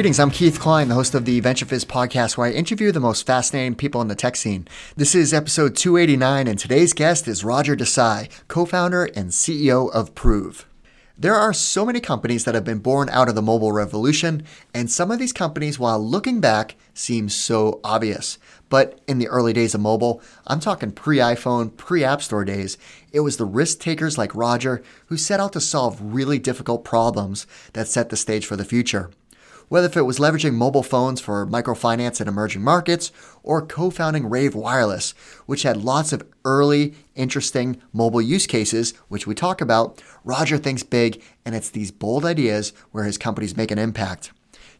Greetings, I'm Keith Cline, the host of the VentureFizz podcast, where I interview the most fascinating people in the tech scene. This is episode 289, and today's guest is Rodger Desai, co founder and CEO of Prove. There are so many companies that have been born out of the mobile revolution, and some of these companies, while looking back, seem so obvious. But in the early days of mobile, I'm talking pre iPhone, pre App Store days, it was the risk takers like Rodger who set out to solve really difficult problems that set the stage for the future whether if it was leveraging mobile phones for microfinance in emerging markets or co-founding Rave Wireless, which had lots of early, interesting mobile use cases, which we talk about, Rodger thinks big, and it's these bold ideas where his companies make an impact.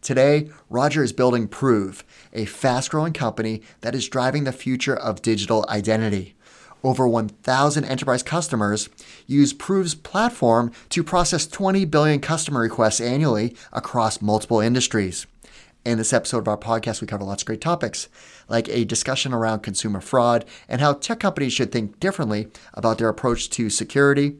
Today, Rodger is building Prove, a fast growing company that is driving the future of digital identity over 1,000 enterprise customers use Prove's platform to process 20 billion customer requests annually across multiple industries. In this episode of our podcast, we cover lots of great topics, like a discussion around consumer fraud and how tech companies should think differently about their approach to security,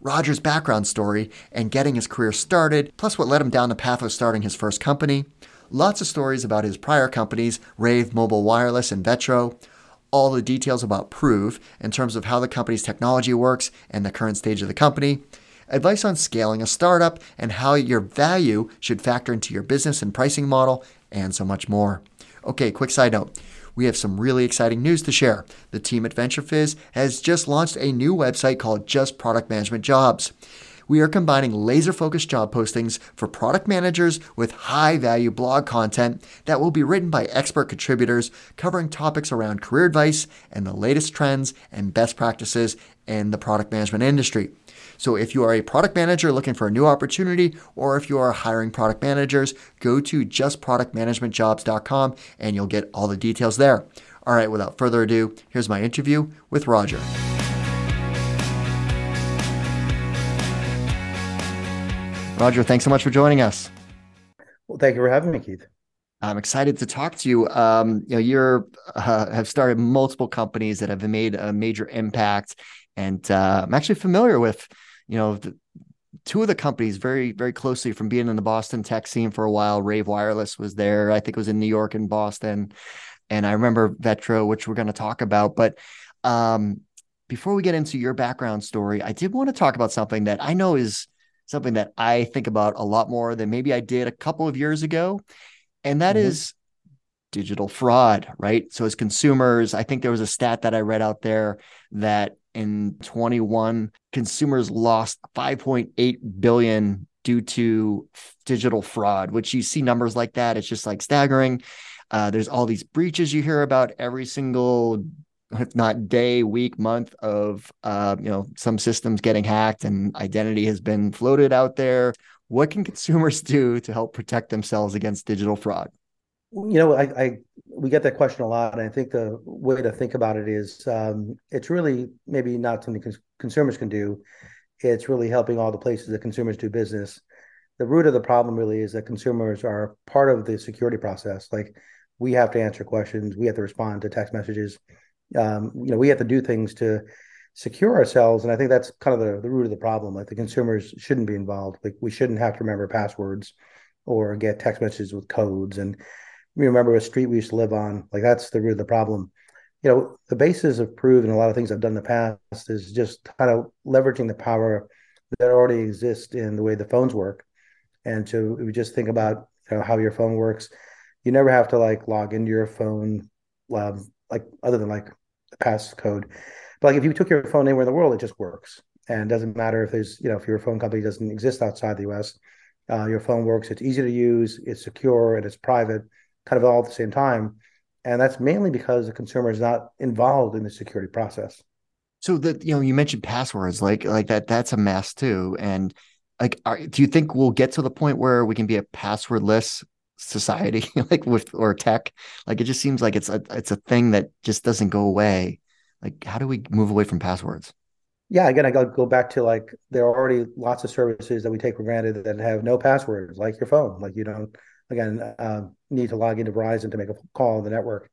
Rodger's background story and getting his career started, plus what led him down the path of starting his first company, lots of stories about his prior companies, Rave Mobile Wireless and Vettro, all the details about Prove in terms of how the company's technology works and the current stage of the company, advice on scaling a startup and how your value should factor into your business and pricing model, and so much more. Okay, quick side note. We have some really exciting news to share. The team at VentureFizz has just launched a new website called Just Product Management Jobs we are combining laser focused job postings for product managers with high value blog content that will be written by expert contributors covering topics around career advice and the latest trends and best practices in the product management industry. So, if you are a product manager looking for a new opportunity, or if you are hiring product managers, go to justproductmanagementjobs.com and you'll get all the details there. All right, without further ado, here's my interview with Rodger. Rodger, thanks so much for joining us. Well, thank you for having me, Keith. I'm excited to talk to you. Um, you know, you're uh, have started multiple companies that have made a major impact, and uh, I'm actually familiar with, you know, the, two of the companies very very closely from being in the Boston tech scene for a while. Rave Wireless was there. I think it was in New York and Boston, and I remember Vettro, which we're going to talk about. But um, before we get into your background story, I did want to talk about something that I know is something that I think about a lot more than maybe I did a couple of years ago. And that mm-hmm. is digital fraud, right? So as consumers, I think there was a stat that I read out there that in 21 consumers lost 5.8 billion due to digital fraud, which you see numbers like that, it's just like staggering. Uh, there's all these breaches you hear about every single if not day, week, month of uh, you know some systems getting hacked and identity has been floated out there. What can consumers do to help protect themselves against digital fraud? You know, I, I we get that question a lot, and I think the way to think about it is um, it's really maybe not something cons- consumers can do. It's really helping all the places that consumers do business. The root of the problem really is that consumers are part of the security process. Like we have to answer questions, we have to respond to text messages um, you know we have to do things to secure ourselves. And i think that's kind of the, the root of the problem. Like the consumers shouldn't be involved. Like we shouldn't have to remember passwords or get text messages with codes. And we remember a street we used to live on. Like that's the root of the problem. You know the basis of prove and a lot of things i've done in the past is just kind of leveraging the power that already exists in the way the phones work. And we just think about you know, how your phone works you never have to like log into your phone um, like other than like the passcode. But like if you took your phone anywhere in the world, it just works. And doesn't matter if there's, you know, if your phone company doesn't exist outside the US, uh, your phone works. It's easy to use, it's secure, and it's private, kind of all at the same time. And that's mainly because the consumer is not involved in the security process. So that you know, you mentioned passwords, like like that. That's a mess too. And like, are, do you think we'll get to the point where we can be a passwordless society like with or tech like it just seems like it's a it's a thing that just doesn't go away. Like how do we move away from passwords? Yeah again i gotta go back to like there are already lots of services that we take for granted that have no passwords like your phone like you don't again uh, need to log into verizon to make a call on the network.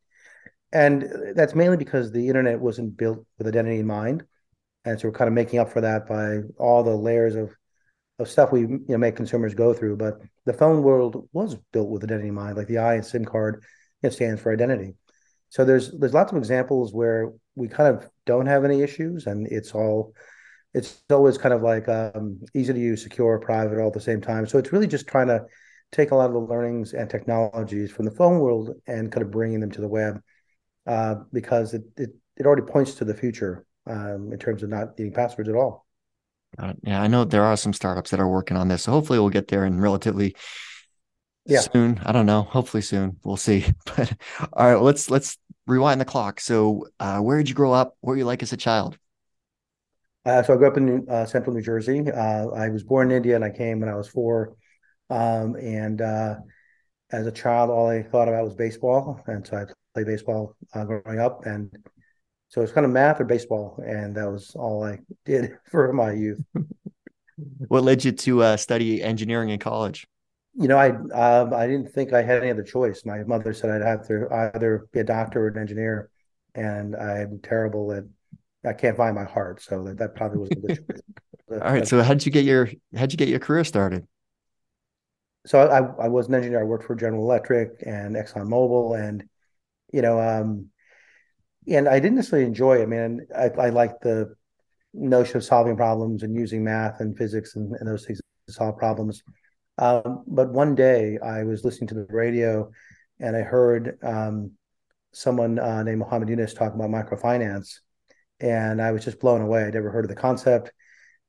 And that's mainly because the internet wasn't built with identity in mind. And so we're kind of making up for that by all the layers of of stuff we you know make consumers go through. But the phone world was built with identity in mind, like the I and SIM card, it stands for identity. So there's there's lots of examples where we kind of don't have any issues, and it's all it's always kind of like um, easy to use, secure, private, all at the same time. So it's really just trying to take a lot of the learnings and technologies from the phone world and kind of bringing them to the web uh, because it, it it already points to the future um, in terms of not needing passwords at all. Uh, yeah, I know there are some startups that are working on this. So hopefully we'll get there in relatively yeah. soon. I don't know. Hopefully soon. We'll see. But all right, let's let's rewind the clock. So, uh, where did you grow up? What were you like as a child? Uh, so I grew up in uh, central New Jersey. Uh, I was born in India and I came when I was four. Um, and uh, as a child, all I thought about was baseball, and so I played baseball uh, growing up. And so it's kind of math or baseball, and that was all I did for my youth. what led you to uh, study engineering in college? You know, I um, I didn't think I had any other choice. My mother said I'd have to either be a doctor or an engineer, and I'm terrible at. I can't find my heart, so that, that probably wasn't good choice. All right. So how'd you get your how'd you get your career started? So I, I was an engineer. I worked for General Electric and Exxon Mobil, and you know, um, and I didn't necessarily enjoy it. I mean, I, I like the notion of solving problems and using math and physics and, and those things to solve problems. Um, but one day I was listening to the radio and I heard um, someone uh, named Muhammad Yunus talk about microfinance. And I was just blown away. I'd never heard of the concept.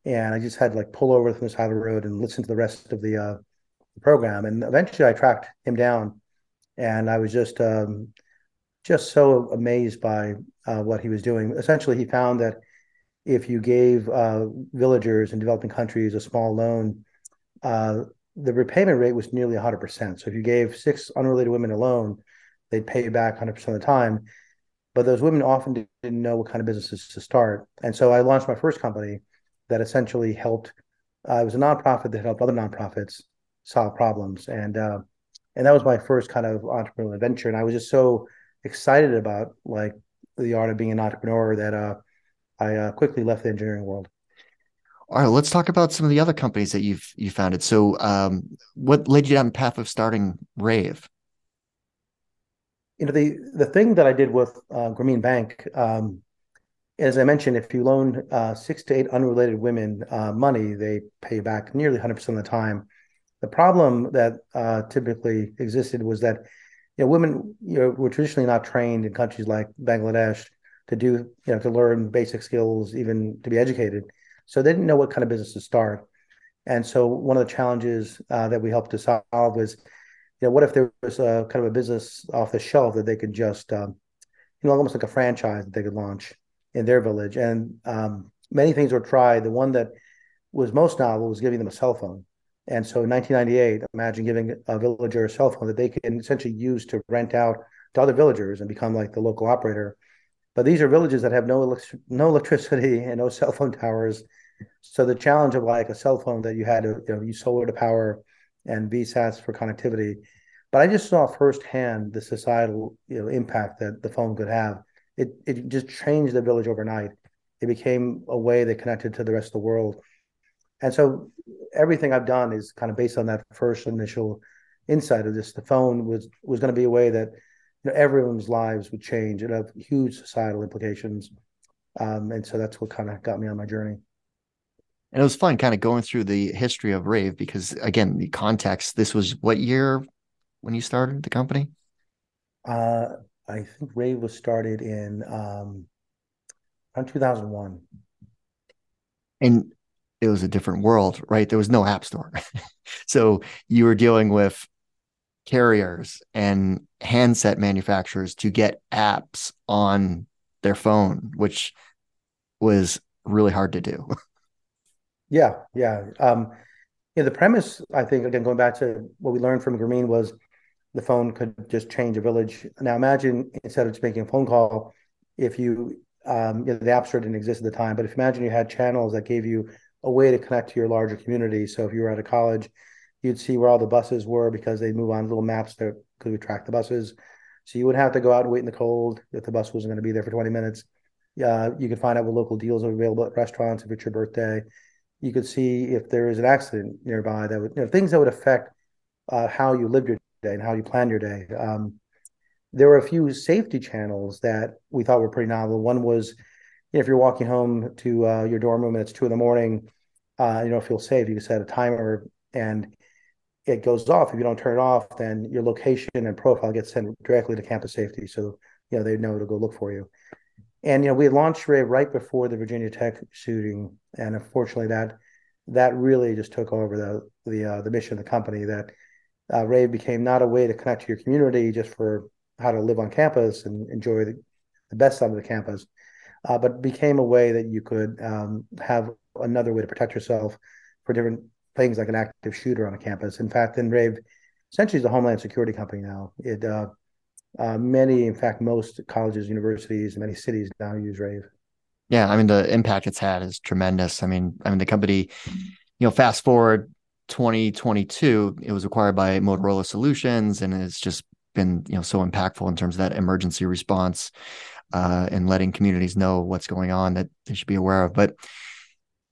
And I just had to like pull over from the side of the road and listen to the rest of the, uh, the program. And eventually I tracked him down and I was just um, just so amazed by uh, what he was doing. Essentially, he found that if you gave uh, villagers in developing countries a small loan, uh, the repayment rate was nearly 100%. So if you gave six unrelated women a loan, they'd pay you back 100% of the time. But those women often didn't know what kind of businesses to start. And so I launched my first company that essentially helped. Uh, it was a nonprofit that helped other nonprofits solve problems, and uh, and that was my first kind of entrepreneurial adventure. And I was just so excited about like the art of being an entrepreneur that uh, I uh, quickly left the engineering world. All right, let's talk about some of the other companies that you've you founded. So, um, what led you down the path of starting Rave? You know, the the thing that I did with uh, Grameen Bank, um, as I mentioned, if you loan uh, six to eight unrelated women uh, money, they pay back nearly 100% of the time. The problem that uh, typically existed was that you know, women you know, were traditionally not trained in countries like Bangladesh to do, you know, to learn basic skills, even to be educated. So they didn't know what kind of business to start. And so one of the challenges uh, that we helped to solve was, you know, what if there was a kind of a business off the shelf that they could just, um, you know, almost like a franchise that they could launch in their village. And um, many things were tried. The one that was most novel was giving them a cell phone. And so in 1998, imagine giving a villager a cell phone that they can essentially use to rent out to other villagers and become like the local operator. But these are villages that have no no electricity and no cell phone towers. So the challenge of like a cell phone that you had to you know, use solar to power and VSATs for connectivity. But I just saw firsthand the societal you know impact that the phone could have. It it just changed the village overnight. It became a way that connected to the rest of the world. And so everything I've done is kind of based on that first initial insight of this. The phone was was going to be a way that you know everyone's lives would change. It have huge societal implications, um, and so that's what kind of got me on my journey. And it was fun, kind of going through the history of Rave because, again, the context. This was what year when you started the company? Uh, I think Rave was started in um, around 2001. And it was a different world, right? There was no app store. so you were dealing with carriers and handset manufacturers to get apps on their phone, which was really hard to do. Yeah, yeah. Um, yeah, the premise, I think, again, going back to what we learned from Grameen was the phone could just change a village. Now imagine instead of just making a phone call, if you um, you know, the app store didn't exist at the time, but if imagine you had channels that gave you a way to connect to your larger community. So if you were at a college, you'd see where all the buses were because they move on little maps that could track the buses. So you would have to go out and wait in the cold if the bus wasn't going to be there for 20 minutes. Yeah, you could find out what local deals are available at restaurants if it's your birthday. you could see if there is an accident nearby that would you know things that would affect uh, how you lived your day and how you plan your day. Um, there were a few safety channels that we thought were pretty novel. One was you know, if you're walking home to uh, your dorm room and it's two in the morning, uh, you don't feel safe. You can set a timer and it goes off. If you don't turn it off, then your location and profile gets sent directly to campus safety. So you know they know to go look for you. And you know we launched Ray right before the Virginia Tech shooting, and unfortunately that that really just took over the the uh, the mission of the company. That uh, became not a way to connect to your community just for how to live on campus and enjoy the, the best side of the campus, uh, but became a way that you could um, have another way to protect yourself for different things like an active shooter on a campus. In fact, then Rave essentially is a homeland security company now. It uh, uh, many, in fact, most colleges, universities, and many cities now use Rave. Yeah, I mean the impact it's had is tremendous. I mean, I mean the company, you know, fast forward 2022, it was acquired by Motorola Solutions, and it's just been you know so impactful in terms of that emergency response uh, and letting communities know what's going on that they should be aware of. But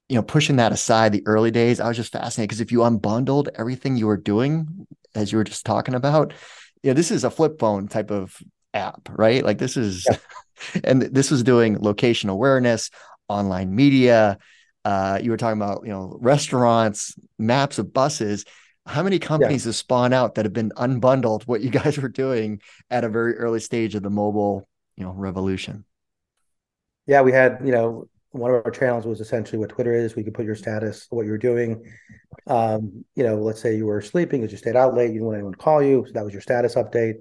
you know, pushing that aside, the early days, I was just fascinated because if you unbundled everything you were doing, as you were just talking about, you know, this is a flip phone type of app, right? Like this is, yeah. and this was doing location awareness, online media. Uh, you were talking about, you know, restaurants, maps of buses. How many companies yeah. have spawned out that have been unbundled what you guys were doing at a very early stage of the mobile, you know, revolution? Yeah, we had, you know, one of our channels was essentially what Twitter is. We could put your status, what you were doing. Um, you know, let's say you were sleeping because you stayed out late, you didn't want anyone to call you. So that was your status update.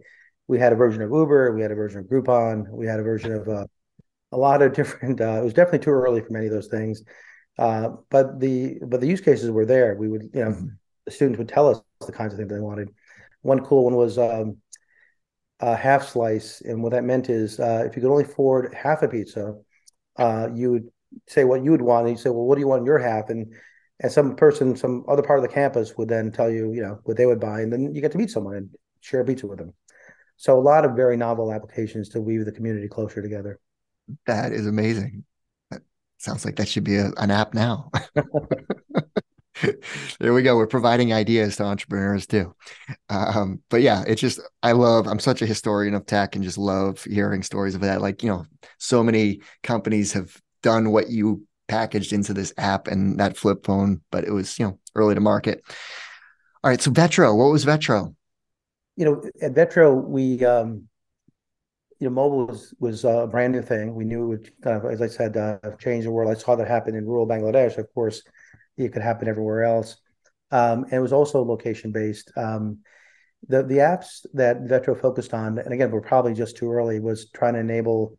We had a version of Uber, we had a version of Groupon, we had a version of uh, a lot of different. Uh, it was definitely too early for many of those things, uh, but the but the use cases were there. We would, you know, mm-hmm. the students would tell us the kinds of things they wanted. One cool one was um, a half slice, and what that meant is uh, if you could only afford half a pizza, uh, you would say what you would want, and you say, well, what do you want in your half? And and some person, some other part of the campus would then tell you, you know, what they would buy, and then you get to meet someone and share a pizza with them. So a lot of very novel applications to weave the community closer together. That is amazing. That sounds like that should be a, an app now. there we go. We're providing ideas to entrepreneurs too. Um, but yeah, it's just I love. I'm such a historian of tech and just love hearing stories of that. Like you know, so many companies have done what you packaged into this app and that flip phone, but it was, you know, early to market. All right. So Vettro, what was Vettro? You know, at Vettro, we, um, you know, mobile was, was a brand new thing. We knew it would kind of, as I said, uh, change the world. I saw that happen in rural Bangladesh. Of course, it could happen everywhere else. Um, and it was also location based. Um, the the apps that Vettro focused on, and again, we're probably just too early, was trying to enable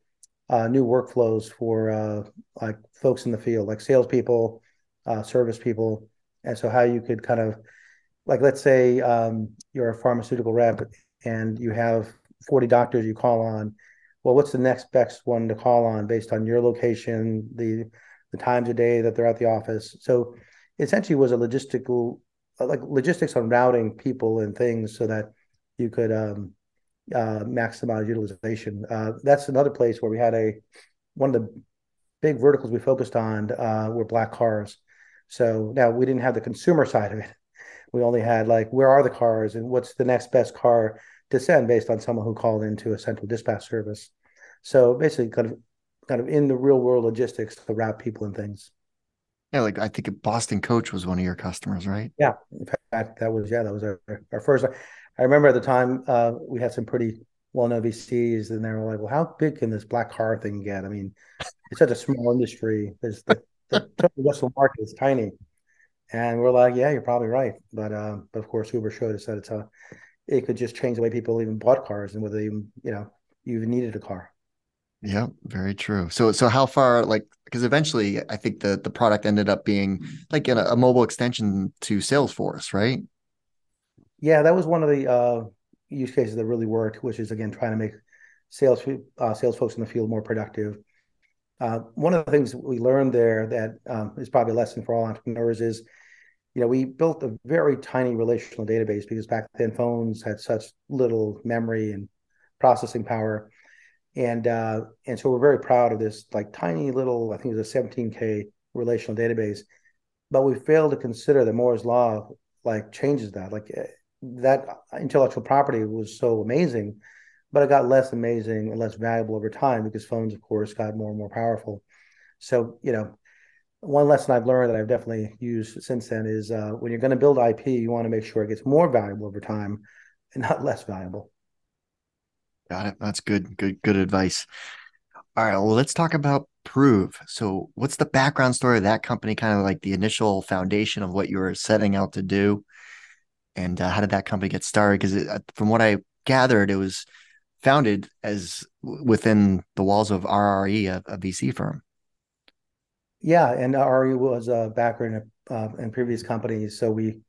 uh, new workflows for uh, like folks in the field, like salespeople, uh, service people, and so how you could kind of like let's say um, you're a pharmaceutical rep and you have 40 doctors you call on. Well, what's the next best one to call on based on your location, the the times of day that they're at the office? So essentially was a logistical like logistics on routing people and things so that you could um, uh, maximize utilization. Uh, that's another place where we had a one of the big verticals we focused on uh, were black cars. So now we didn't have the consumer side of it. We only had like where are the cars and what's the next best car to send based on someone who called into a central dispatch service. So basically, kind of kind of in the real world logistics to route people and things. Yeah, like I think Boston Coach was one of your customers, right? Yeah, in fact, that was yeah, that was our, our first. I remember at the time uh, we had some pretty well-known VCs, and they were like, "Well, how big can this black car thing get?" I mean, it's such a small industry. There's the, the total market is tiny, and we're like, "Yeah, you're probably right." But uh, but of course, Uber showed us that it's a it could just change the way people even bought cars and whether they even you know you even needed a car. Yeah, very true. So so how far like because eventually I think the the product ended up being like a, a mobile extension to Salesforce, right? yeah, that was one of the uh, use cases that really worked, which is again trying to make sales uh, sales folks in the field more productive. Uh, one of the things we learned there that um, is probably a lesson for all entrepreneurs is, you know, we built a very tiny relational database because back then phones had such little memory and processing power, and uh, and so we're very proud of this like tiny little I think it was a 17k relational database but we fail to consider that Moore's law like changes that. Like eh, that intellectual property was so amazing, but it got less amazing and less valuable over time because phones, of course, got more and more powerful. So you know, one lesson I've learned that I've definitely used since then is uh, when you're going to build IP, you want to make sure it gets more valuable over time and not less valuable. Got it. That's good. Good. Good advice. All right. Well, let's talk about Prove. So, what's the background story of that company? Kind of like the initial foundation of what you were setting out to do, and uh, how did that company get started? Because uh, from what I gathered, it was founded as within the walls of RRE, a, a VC firm. Yeah, and RRE was a backer in, uh, in previous companies. So we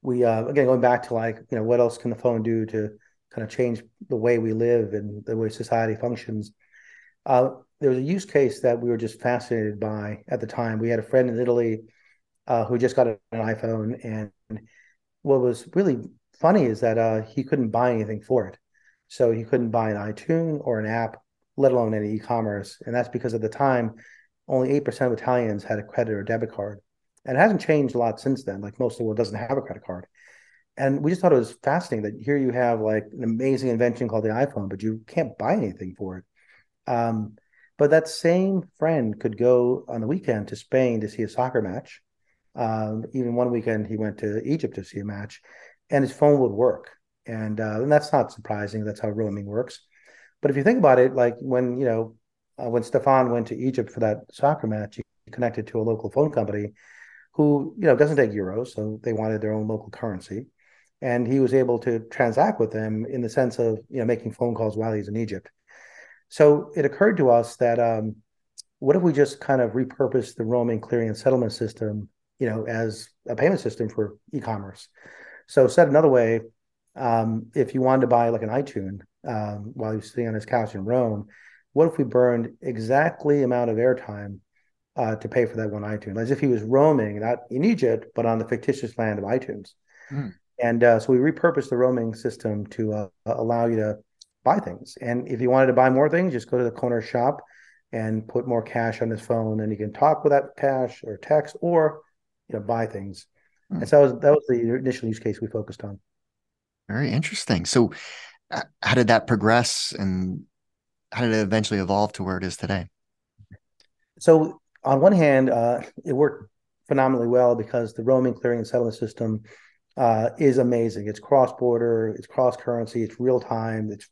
we uh, again going back to like you know what else can the phone do to kind of change the way we live and the way society functions. Uh, there was a use case that we were just fascinated by at the time. We had a friend in Italy uh, who just got an iPhone, and what was really funny is that uh, he couldn't buy anything for it. So he couldn't buy an iTunes or an app, let alone any e-commerce, and that's because at the time only eight percent of Italians had a credit or debit card, and it hasn't changed a lot since then. Like most of the world doesn't have a credit card. And we just thought it was fascinating that here you have like an amazing invention called the iPhone, but you can't buy anything for it. Um, but that same friend could go on the weekend to Spain to see a soccer match. Um, even one weekend he went to Egypt to see a match, and his phone would work. And uh, and that's not surprising. That's how roaming works. But if you think about it, like when you know uh, when Stefan went to Egypt for that soccer match, he connected to a local phone company who you know doesn't take euros, so they wanted their own local currency and he was able to transact with them in the sense of you know making phone calls while he's in Egypt. So it occurred to us that um, what if we just kind of repurpose the roaming clearing and settlement system, you know, as a payment system for e-commerce? So said another way, um, if you wanted to buy like an iTunes um, while you're sitting on his couch in Rome, what if we burned exactly amount of airtime uh, to pay for that one iTunes, as if he was roaming not in Egypt but on the fictitious land of iTunes? Mm. And uh, so we repurposed the roaming system to uh, allow you to buy things. And if you wanted to buy more things, just go to the corner shop and put more cash on his phone, and you can talk with that cash or text or you know buy things. Hmm. And so that was, that was the initial use case we focused on. Very interesting. So, uh, how did that progress, and how did it eventually evolve to where it is today? So, on one hand, uh, it worked phenomenally well because the roaming clearing and settlement system uh, is amazing. It's cross border, it's cross currency, it's real time. It's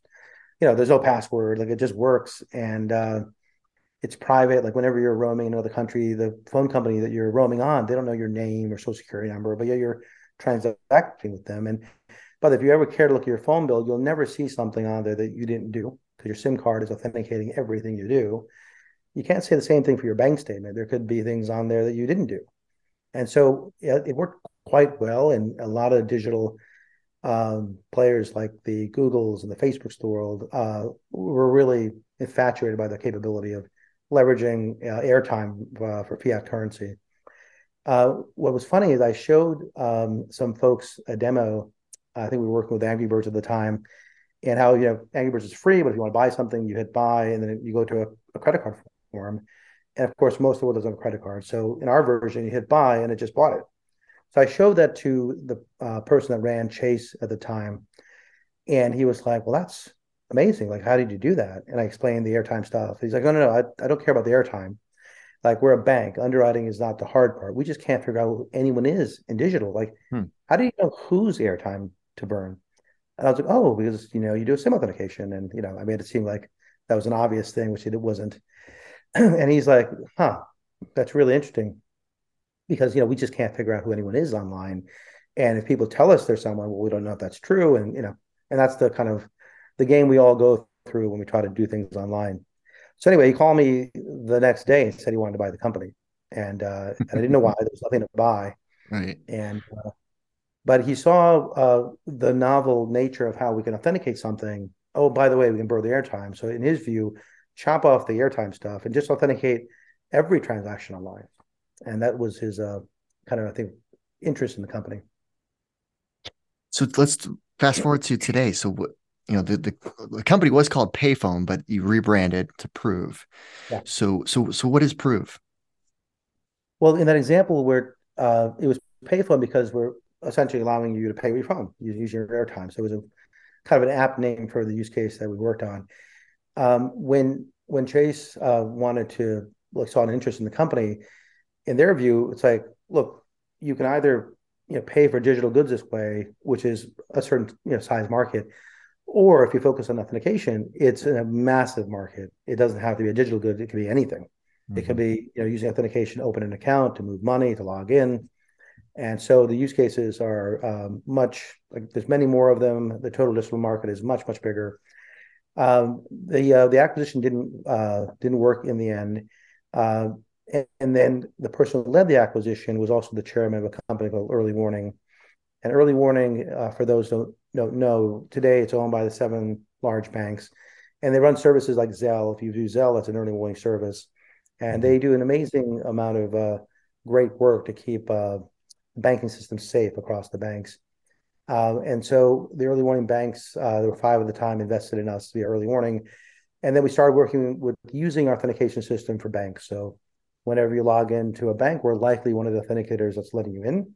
you know, there's no password, like it just works, and uh, it's private. Like whenever you're roaming in another country, the phone company that you're roaming on, they don't know your name or social security number, but yeah, you're transacting with them. And but if you ever care to look at your phone bill, you'll never see something on there that you didn't do because your SIM card is authenticating everything you do. You can't say the same thing for your bank statement. There could be things on there that you didn't do. And so yeah, it worked quite well, and a lot of digital um, players like the Googles and the Facebooks of the world uh, were really infatuated by the capability of leveraging uh, airtime uh, for fiat currency. Uh, what was funny is I showed um, some folks a demo. I think we were working with Angry Birds at the time, and how you know Angry Birds is free, but if you want to buy something, you hit buy, and then you go to a, a credit card form. And of course, most of the world doesn't have a credit card. So in our version, you hit buy, and it just bought it. So I showed that to the uh, person that ran Chase at the time, and he was like, "Well, that's amazing. Like, how did you do that?" And I explained the airtime stuff. He's like, "No, no, no. I, I don't care about the airtime. Like, we're a bank. Underwriting is not the hard part. We just can't figure out who anyone is in digital. Like, hmm. how do you know whose airtime to burn?" And I was like, "Oh, because you know you do a SIM authentication." And you know, I made it seem like that was an obvious thing, which it wasn't. and he's like, "Huh, that's really interesting." Because you know we just can't figure out who anyone is online. And if people tell us there's someone well we don't know if that's true. And you know and that's the kind of the game we all go through when we try to do things online. So anyway he called me the next day and said he wanted to buy the company. And uh, and i didn't know why. There was nothing to buy. Right. And uh, but he saw uh, the novel nature of how we can authenticate something. Oh by the way we can borrow the airtime. So in his view chop off the airtime stuff and just authenticate every transaction online and that was his uh, kind of I think interest in the company. So let's fast forward to today. So what you know the, the, the company was called Payphone, but you rebranded to Prove. Yeah. So so so what is Prove? Well, in that example where uh, it was payphone because we're essentially allowing you to pay your phone, you use your airtime. So it was a kind of an app name for the use case that we worked on. Um, when when Chase uh, wanted to like saw an interest in the company, in their view, it's like, look, you can either you know pay for digital goods this way, which is a certain you know size market, or if you focus on authentication, it's a massive market. It doesn't have to be a digital good; it could be anything. Mm-hmm. It could be you know using authentication, open an account to move money, to log in, and so the use cases are um, much like there's many more of them. The total addressable market is much much bigger. Um, the uh, the acquisition didn't uh, didn't work in the end, uh, and, then the person who led the acquisition was also the chairman of a company called Early Warning. And Early Warning, uh, for those who don't know, today it's owned by the seven large banks, and they run services like Zelle. If you do Zelle, it's an early warning service, and they do an amazing amount of uh, great work to keep uh, banking system safe across the banks. Uh, and so the early warning banks, uh, there were five at the time, invested in us via early warning. And then we started working with using authentication system for banks. So whenever you log into a bank, we're likely one of the authenticators that's letting you in.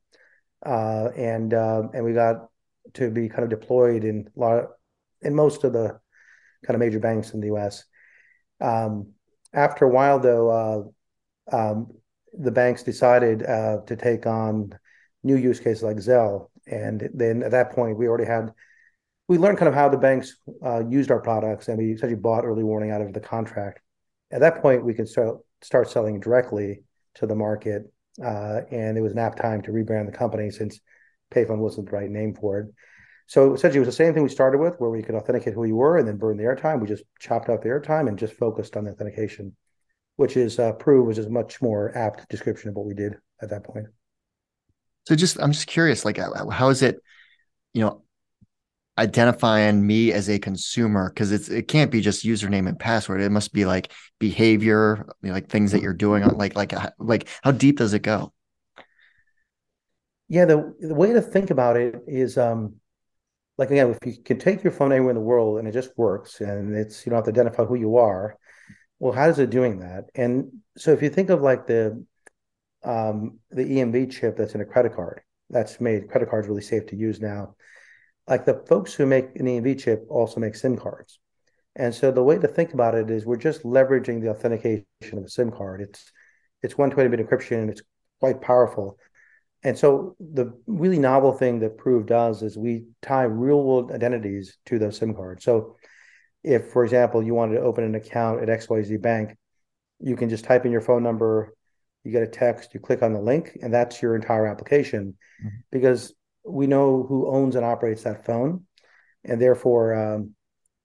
Uh, and uh, and we got to be kind of deployed in lot in most of the kind of major banks in the U.S. Um, after a while, though, uh, um, the banks decided uh, to take on new use cases like Zelle, and then at that point, we already had we learned kind of how the banks uh, used our products, and we essentially bought early warning out of the contract. At that point, we could start start selling directly to the market, uh, and it was an apt time to rebrand the company since Payphone wasn't the right name for it. So essentially, it was the same thing we started with, where we could authenticate who you were and then burn the airtime. We just chopped out the airtime and just focused on the authentication, which is uh, Prove, which is a much more apt description of what we did at that point. So just I'm just curious, like how is it, you know, identifying me as a consumer because it's it can't be just username and password. It must be like behavior, you know, like things that you're doing on like like like how deep does it go? Yeah, the the way to think about it is um like again, if you can take your phone anywhere in the world and it just works and it's you don't have to identify who you are, well, how is it doing that? And so if you think of like the um, the EMV chip that's in a credit card. That's made credit cards really safe to use now. Like the folks who make an EMV chip also make SIM cards. And so the way to think about it is we're just leveraging the authentication of a SIM card. It's it's 120-bit encryption. and It's quite powerful. And so the really novel thing that Prove does is we tie real-world identities to those SIM cards. So if, for example, you wanted to open an account at XYZ Bank, you can just type in your phone number, you get a text, you click on the link, and that's your entire application mm-hmm. because we know who owns and operates that phone. And therefore, um,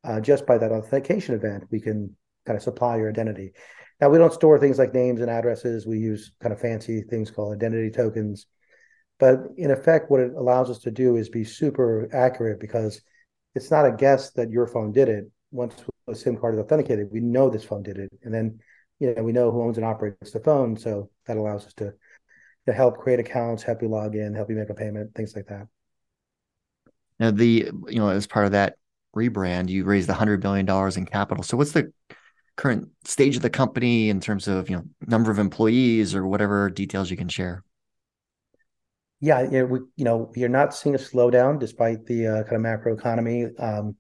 uh, just by that authentication event, we can kind of supply your identity. Now, we don't store things like names and addresses. We use kind of fancy things called identity tokens. But in effect, what it allows us to do is be super accurate because it's not a guess that your phone did it. Once the SIM card is authenticated, we know this phone did it. And then you know, we know who owns and operates the phone, so that allows us to to help create accounts, help you log in, help you make a payment, things like that. Now, the you know, as part of that rebrand, you raised hundred billion dollars in capital. So, what's the current stage of the company in terms of you know number of employees or whatever details you can share? Yeah, you know, we you know we are not seeing a slowdown despite the uh, kind of macro economy. Um,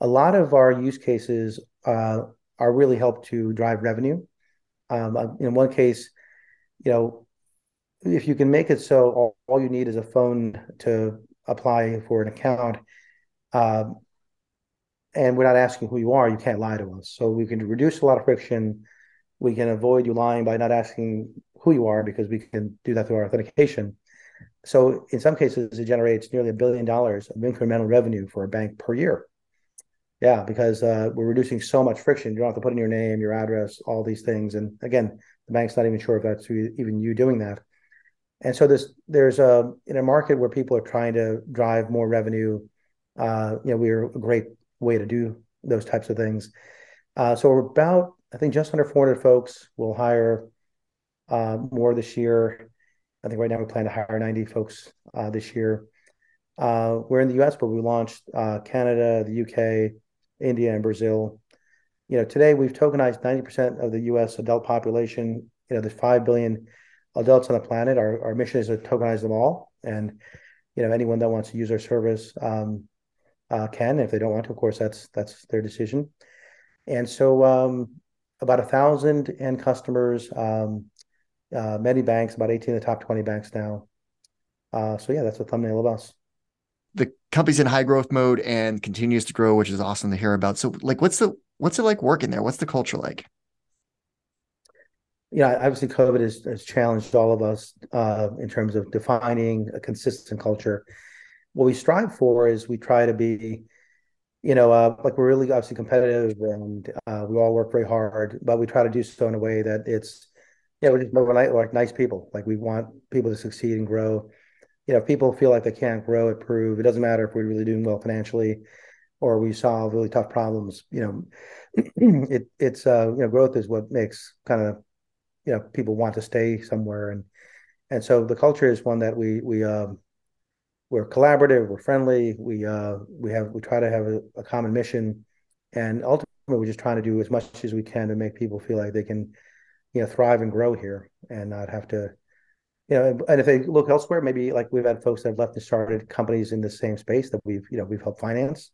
a lot of our use cases uh, are really help to drive revenue. Um, uh, in one case, you know, if you can make it so all, all you need is a phone to apply for an account, um, and we're not asking who you are, you can't lie to us. So we can reduce a lot of friction. We can avoid you lying by not asking who you are because we can do that through our authentication. So in some cases, it generates nearly a billion dollars of incremental revenue for a bank per year. Yeah, because uh, we're reducing so much friction. You don't have to put in your name, your address, all these things. And again, the bank's not even sure if that's even you doing that. And so this there's a in a market where people are trying to drive more revenue. Uh, you know, we're a great way to do those types of things. Uh, so we're about I think just under 400 folks. We'll hire uh, more this year. I think right now we plan to hire 90 folks uh, this year. Uh, we're in the U.S., but we launched uh, Canada, the UK, India, and Brazil. You know, today we've tokenized 90% of the U.S. adult population. You know, there's 5 billion adults on the planet. Our our mission is to tokenize them all, and you know anyone that wants to use our service um, uh, can. If they don't want to, of course, that's that's their decision. And so, um, about a thousand end customers, um, uh, many banks, about eighteen of the top twenty banks now. Uh, so yeah, that's a thumbnail of us. The company's in high growth mode and continues to grow, which is awesome to hear about. So, like, what's the what's it like working there? What's the culture like? Yeah, obviously, COVID has, has challenged all of us uh, in terms of defining a consistent culture. What we strive for is we try to be, you know, uh, like we're really obviously competitive and uh, we all work very hard, but we try to do so in a way that it's, yeah, we're just we're like, nice people. Like we want people to succeed and grow. You know, if people feel like they can't grow at Prove, it doesn't matter if we're really doing well financially or we solve really tough problems. You know, it it's uh, you know, growth is what makes kind of you know people want to stay somewhere. And and so the culture is one that we we um, we're collaborative we're friendly. We uh we have we try to have a, a, common mission. And ultimately we're just trying to do as much as we can to make people feel like they can you know thrive and grow here and not have to you know and if they look elsewhere maybe like we've had folks that have left and started companies in the same space that we've you know we've helped finance.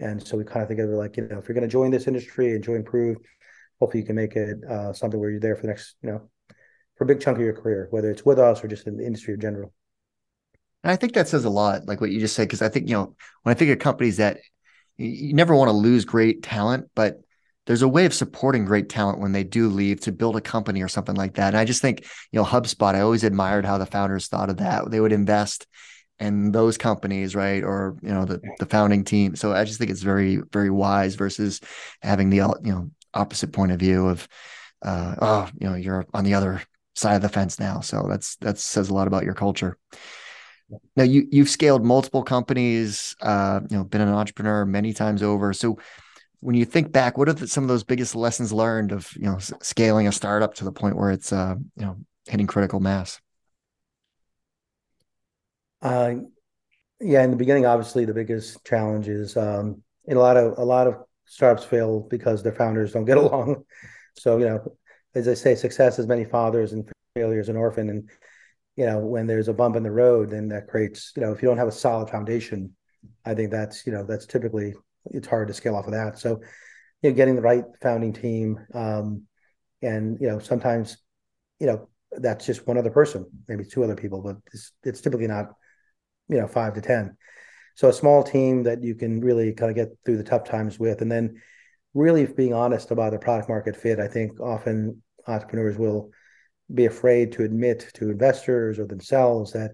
And so we kind of think of it like you know if you're going to join this industry and join prove hopefully you can make it uh, something where you're there for the next, you know, for a big chunk of your career, whether it's with us or just in the industry in general. And I think that says a lot, like what you just said, because I think, you know, when I think of companies that you never want to lose great talent, but there's a way of supporting great talent when they do leave to build a company or something like that. And I just think, you know, HubSpot, I always admired how the founders thought of that. They would invest in those companies, right? Or, you know, the, the founding team. So I just think it's very, very wise versus having the, you know, opposite point of view of uh, oh you know you're on the other side of the fence now. So that's that says a lot about your culture. Now you you've scaled multiple companies uh, you know been an entrepreneur many times over. So when you think back what are the, some of those biggest lessons learned of you know scaling a startup to the point where it's uh, you know hitting critical mass? Uh, yeah in the beginning obviously the biggest challenge is um, in a lot of a lot of startups fail because their founders don't get along. So, you know, as I say, success has many fathers and failure is an orphan. And, you know, when there's a bump in the road, then that creates, you know, if you don't have a solid foundation, I think that's, you know, that's typically, it's hard to scale off of that. So, you know, getting the right founding team, um, and, you know, sometimes, you know, that's just one other person, maybe two other people, but it's, it's typically not, you know, five to 10. So a small team that you can really kind of get through the tough times with, and then really being honest about the product market fit. I think often entrepreneurs will be afraid to admit to investors or themselves that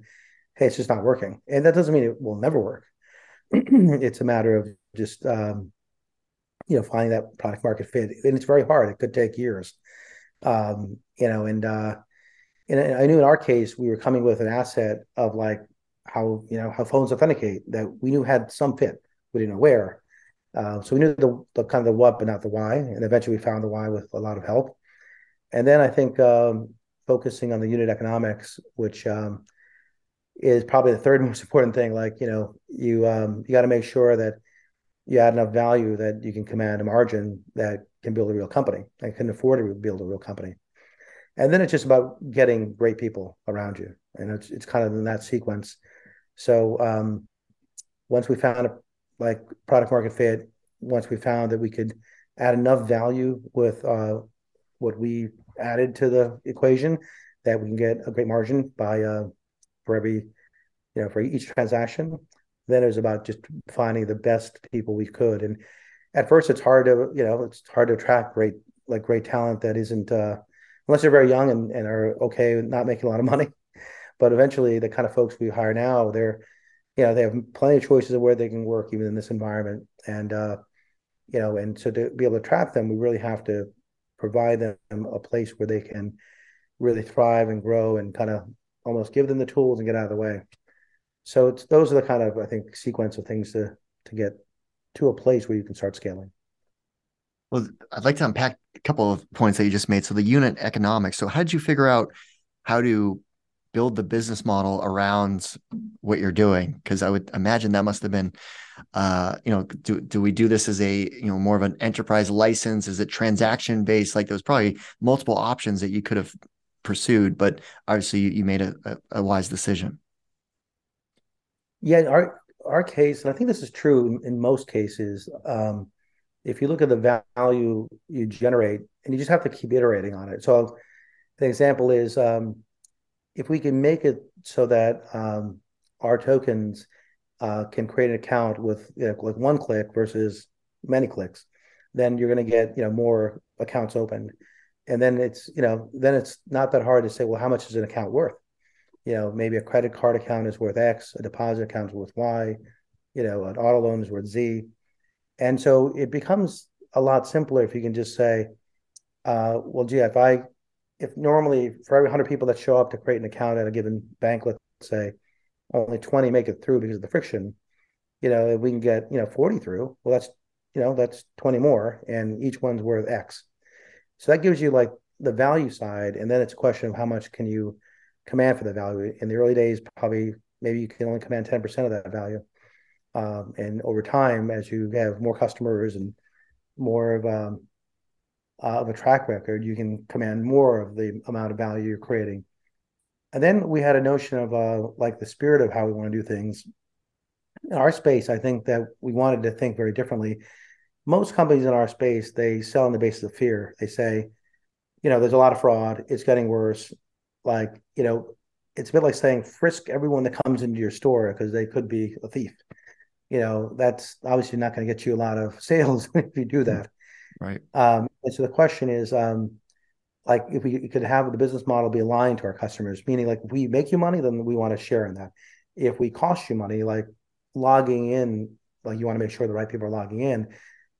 hey, it's just not working, and that doesn't mean it will never work. it's a matter of just um, you know finding that product market fit, and it's very hard. It could take years, um, you know. And uh, and I knew in our case we were coming with an asset of like how you know how phones authenticate that we knew had some fit. We didn't know where. Uh, so we knew the, the kind of the what, but not the why. And eventually we found the why with a lot of help. And then I think um, focusing on the unit economics, which um, is probably the third most important thing. Like you know, you um, you got to make sure that you add enough value that you can command a margin that can build a real company and can afford to build a real company. And then it's just about getting great people around you, and it's it's kind of in that sequence. So um, once we found a like product market fit, once we found that we could add enough value with uh, what we added to the equation, that we can get a great margin by uh, for every you know for each transaction. Then it was about just finding the best people we could. And at first, it's hard to you know it's hard to attract great like great talent that isn't uh, unless they're very young and, and are okay with not making a lot of money. But eventually, the kind of folks we hire now, they're, you know, they have plenty of choices of where they can work even in this environment. And, uh, you know, and so to be able to trap them, we really have to provide them a place where they can really thrive and grow and kind of almost give them the tools and get out of the way. So it's those are the kind of I think sequence of things to to get to a place where you can start scaling. Well, I'd like to unpack a couple of points that you just made. So the unit economics. So how did you figure out how to build the business model around what you're doing because i would imagine that must have been uh, you know do, do we do this as a you know more of an enterprise license is it transaction based like there's probably multiple options that you could have pursued, but obviously you, you made a, a, a, wise decision. Yeah, our our case, and I think this is true in, in most cases. Um, if you look at the value you generate, and you just have to keep iterating on it. So, the example is um, if we can make it so that um, our tokens uh, can create an account with you know, like one click versus many clicks, then you're going to get you know more accounts opened, and then it's you know then it's not that hard to say well how much is an account worth, you know maybe a credit card account is worth X, a deposit account is worth Y, you know an auto loan is worth Z, and so it becomes a lot simpler if you can just say, uh, well, gee, if I if normally for every 100 people that show up to create an account at a given bank, let's say only 20 make it through because of the friction, you know, if we can get, you know, 40 through, well, that's, you know, that's 20 more and each one's worth X. So that gives you like the value side. And then it's a question of how much can you command for the value. In the early days, probably maybe you can only command 10% of that value. Um, and over time, as you have more customers and more of um, uh, of a track record, you can command more of the amount of value you're creating. And then we had a notion of uh, like the spirit of how we want to do things. In our space, I think that we wanted to think very differently. Most companies in our space, they sell on the basis of fear. They say, you know, there's a lot of fraud. It's getting worse. Like, you know, it's a bit like saying frisk everyone that comes into your store because they could be a thief. You know, that's obviously not going to get you a lot of sales if you do that. Right. Um, and so the question is, um, like, if we could have the business model be aligned to our customers, meaning like we make you money, then we want to share in that. If we cost you money, like logging in, like you want to make sure the right people are logging in,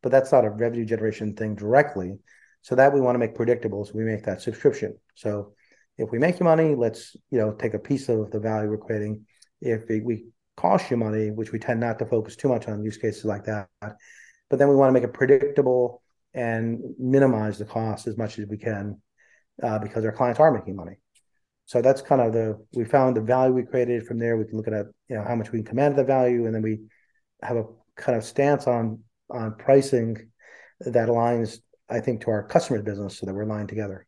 but that's not a revenue generation thing directly. So that we want to make predictable. So we make that subscription. So if we make you money, let's you know take a piece of the value we're creating. If we, we cost you money, which we tend not to focus too much on use cases like that, but then we want to make it predictable and minimize the cost as much as we can uh, because our clients are making money. So that's kind of the we found the value we created from there. We can look at you know how much we can command the value, and then we have a kind of stance on on pricing that aligns, I think, to our customer business, so that we're aligned together.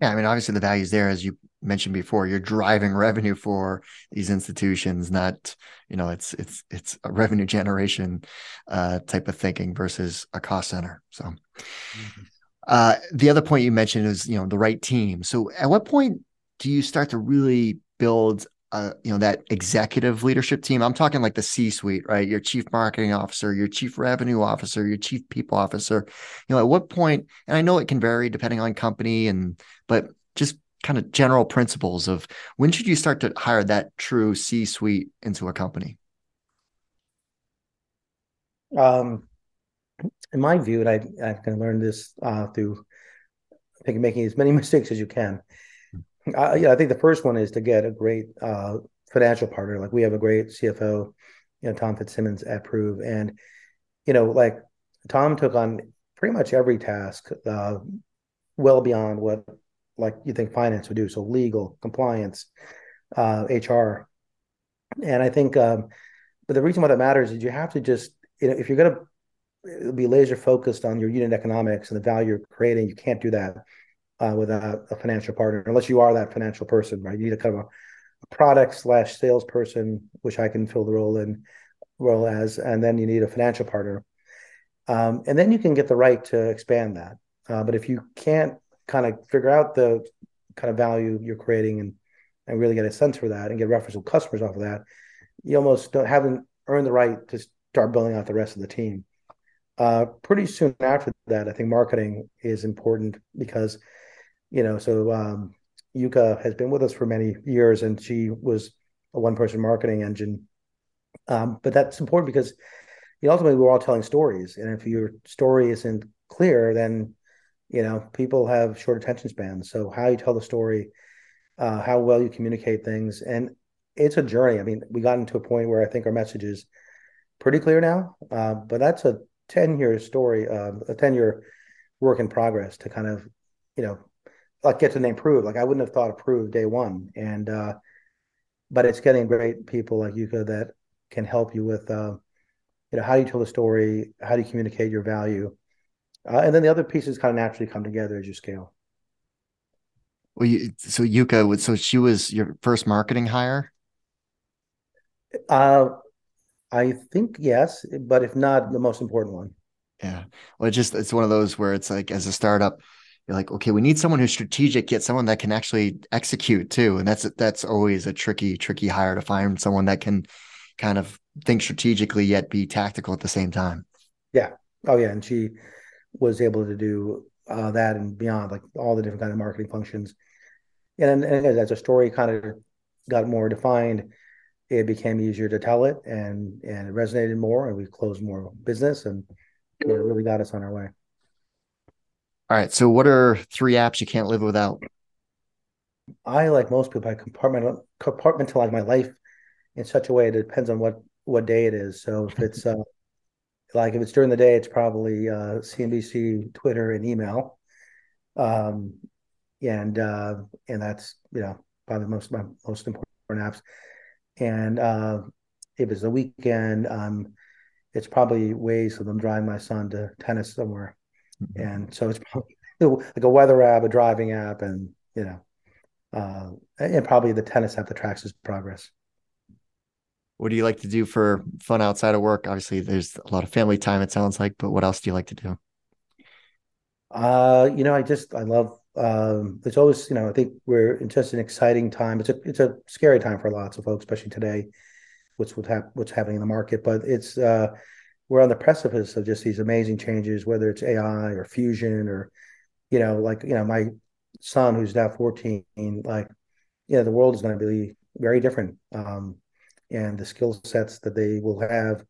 Yeah, I mean, obviously the value is there, as you mentioned before. You're driving revenue for these institutions, not you know, it's it's it's a revenue generation uh, type of thinking versus a cost center. So. Mm-hmm. Uh, the other point you mentioned is you know the right team. So at what point do you start to really build uh, you know that executive leadership team. I'm talking like the c suite right? Your chief marketing officer your chief revenue officer your chief people officer. You know at what point and i know it can vary depending on company and but just kind of general principles of when should you start to hire that true c suite into a company? Um in my view, and I I can learn this uh, through making as many mistakes as you can. Uh, yeah, I think the first one is to get a great uh, financial partner. Like we have a great CFO, you know, Tom Fitzsimmons at Prove, and you know, like Tom took on pretty much every task, uh, well beyond what like you think finance would do. So legal, compliance, uh, HR, and I think, um, but the reason why that matters is you have to just you know if you're going to be laser focused on your unit economics and the value you're creating. You can't do that uh, without a financial partner unless you are that financial person, right? You need a kind of a, a product slash salesperson, which I can fill the role in role as, and then you need a financial partner. Um, and then you can get the right to expand that. Uh, but if you can't kind of figure out the kind of value you're creating and and really get a sense for that and get referenceable customers off of that, you almost don't haven't earned the right to start building out the rest of the team. Uh, pretty soon after that, I think marketing is important because, you know, so um, Yuka has been with us for many years and she was a one person marketing engine. Um, but that's important because you know, ultimately we're all telling stories. And if your story isn't clear, then, you know, people have short attention spans. So how you tell the story, uh, how well you communicate things. And it's a journey. I mean, we got into a point where I think our message is pretty clear now, uh, but that's a 10 year story, um, a 10 year work in progress to kind of, you know, like get to name prove. Like I wouldn't have thought of prove day one. And, uh, but it's getting great people like Yuka that can help you with, uh, you know, how do you tell the story? How do you communicate your value? Uh, and then the other pieces kind of naturally come together as you scale. Well, you, so Yuka, would so she was your first marketing hire. Uh, I think yes, but if not, the most important one. Yeah. Well, it just it's one of those where it's like as a startup, you're like, okay, we need someone who's strategic, yet someone that can actually execute too. And that's that's always a tricky, tricky hire to find someone that can kind of think strategically yet be tactical at the same time. Yeah. Oh yeah. And she was able to do uh, that and beyond, like all the different kind of marketing functions. And, and as a story kind of got more defined, it became easier to tell it and and it resonated more and we closed more business and it really got us on our way. All right. So what are three apps you can't live without? I like most people I compartment compartmentalize my life in such a way it depends on what what day it is. So if it's uh like if it's during the day, it's probably uh CNBC, Twitter, and email. Um and uh and that's you know probably most my most important apps and uh, if it's a weekend, um, it's probably Waze of them driving my son to tennis somewhere. And so it's probably like a weather app, a driving app, and you know, uh, and probably the tennis app that tracks his progress. What do you like to do for fun outside of work? Obviously, there's a lot of family time. It sounds like, but what else do you like to do? Uh, you know, I just I love. Um, it's always you know I think we're in just an exciting time. It's a it's a scary time for lots of folks, especially today. What's what hap- what's happening in the market, but it's uh, we're on the precipice of just these amazing changes, whether it's AI or fusion or you know like you know my son who's now 14 like you know the world is going to be very different um, and the skill sets that they will have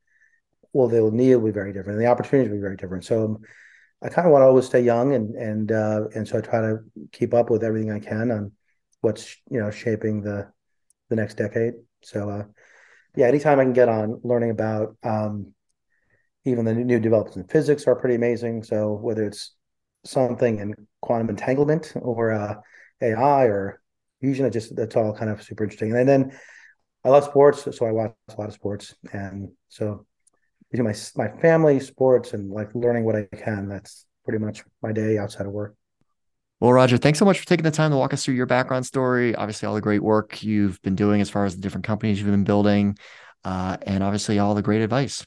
well they'll need will be very different and the opportunities will be very different so I kind of want to always stay young, and and uh, and so I try to keep up with everything I can on what's you know shaping the the next decade. So uh, yeah, anytime I can get on learning about um, even the new developments in physics are pretty amazing. So whether it's something in quantum entanglement or uh, AI or fusion, it just that's all kind of super interesting. And then I love sports, so I watch a lot of sports, and so between my my family, sports, and like learning what I can. That's pretty much my day outside of work. Well, Rodger, thanks so much for taking the time to walk us through your background story. Obviously, all the great work you've been doing as far as the different companies you've been building, uh, and obviously all the great advice.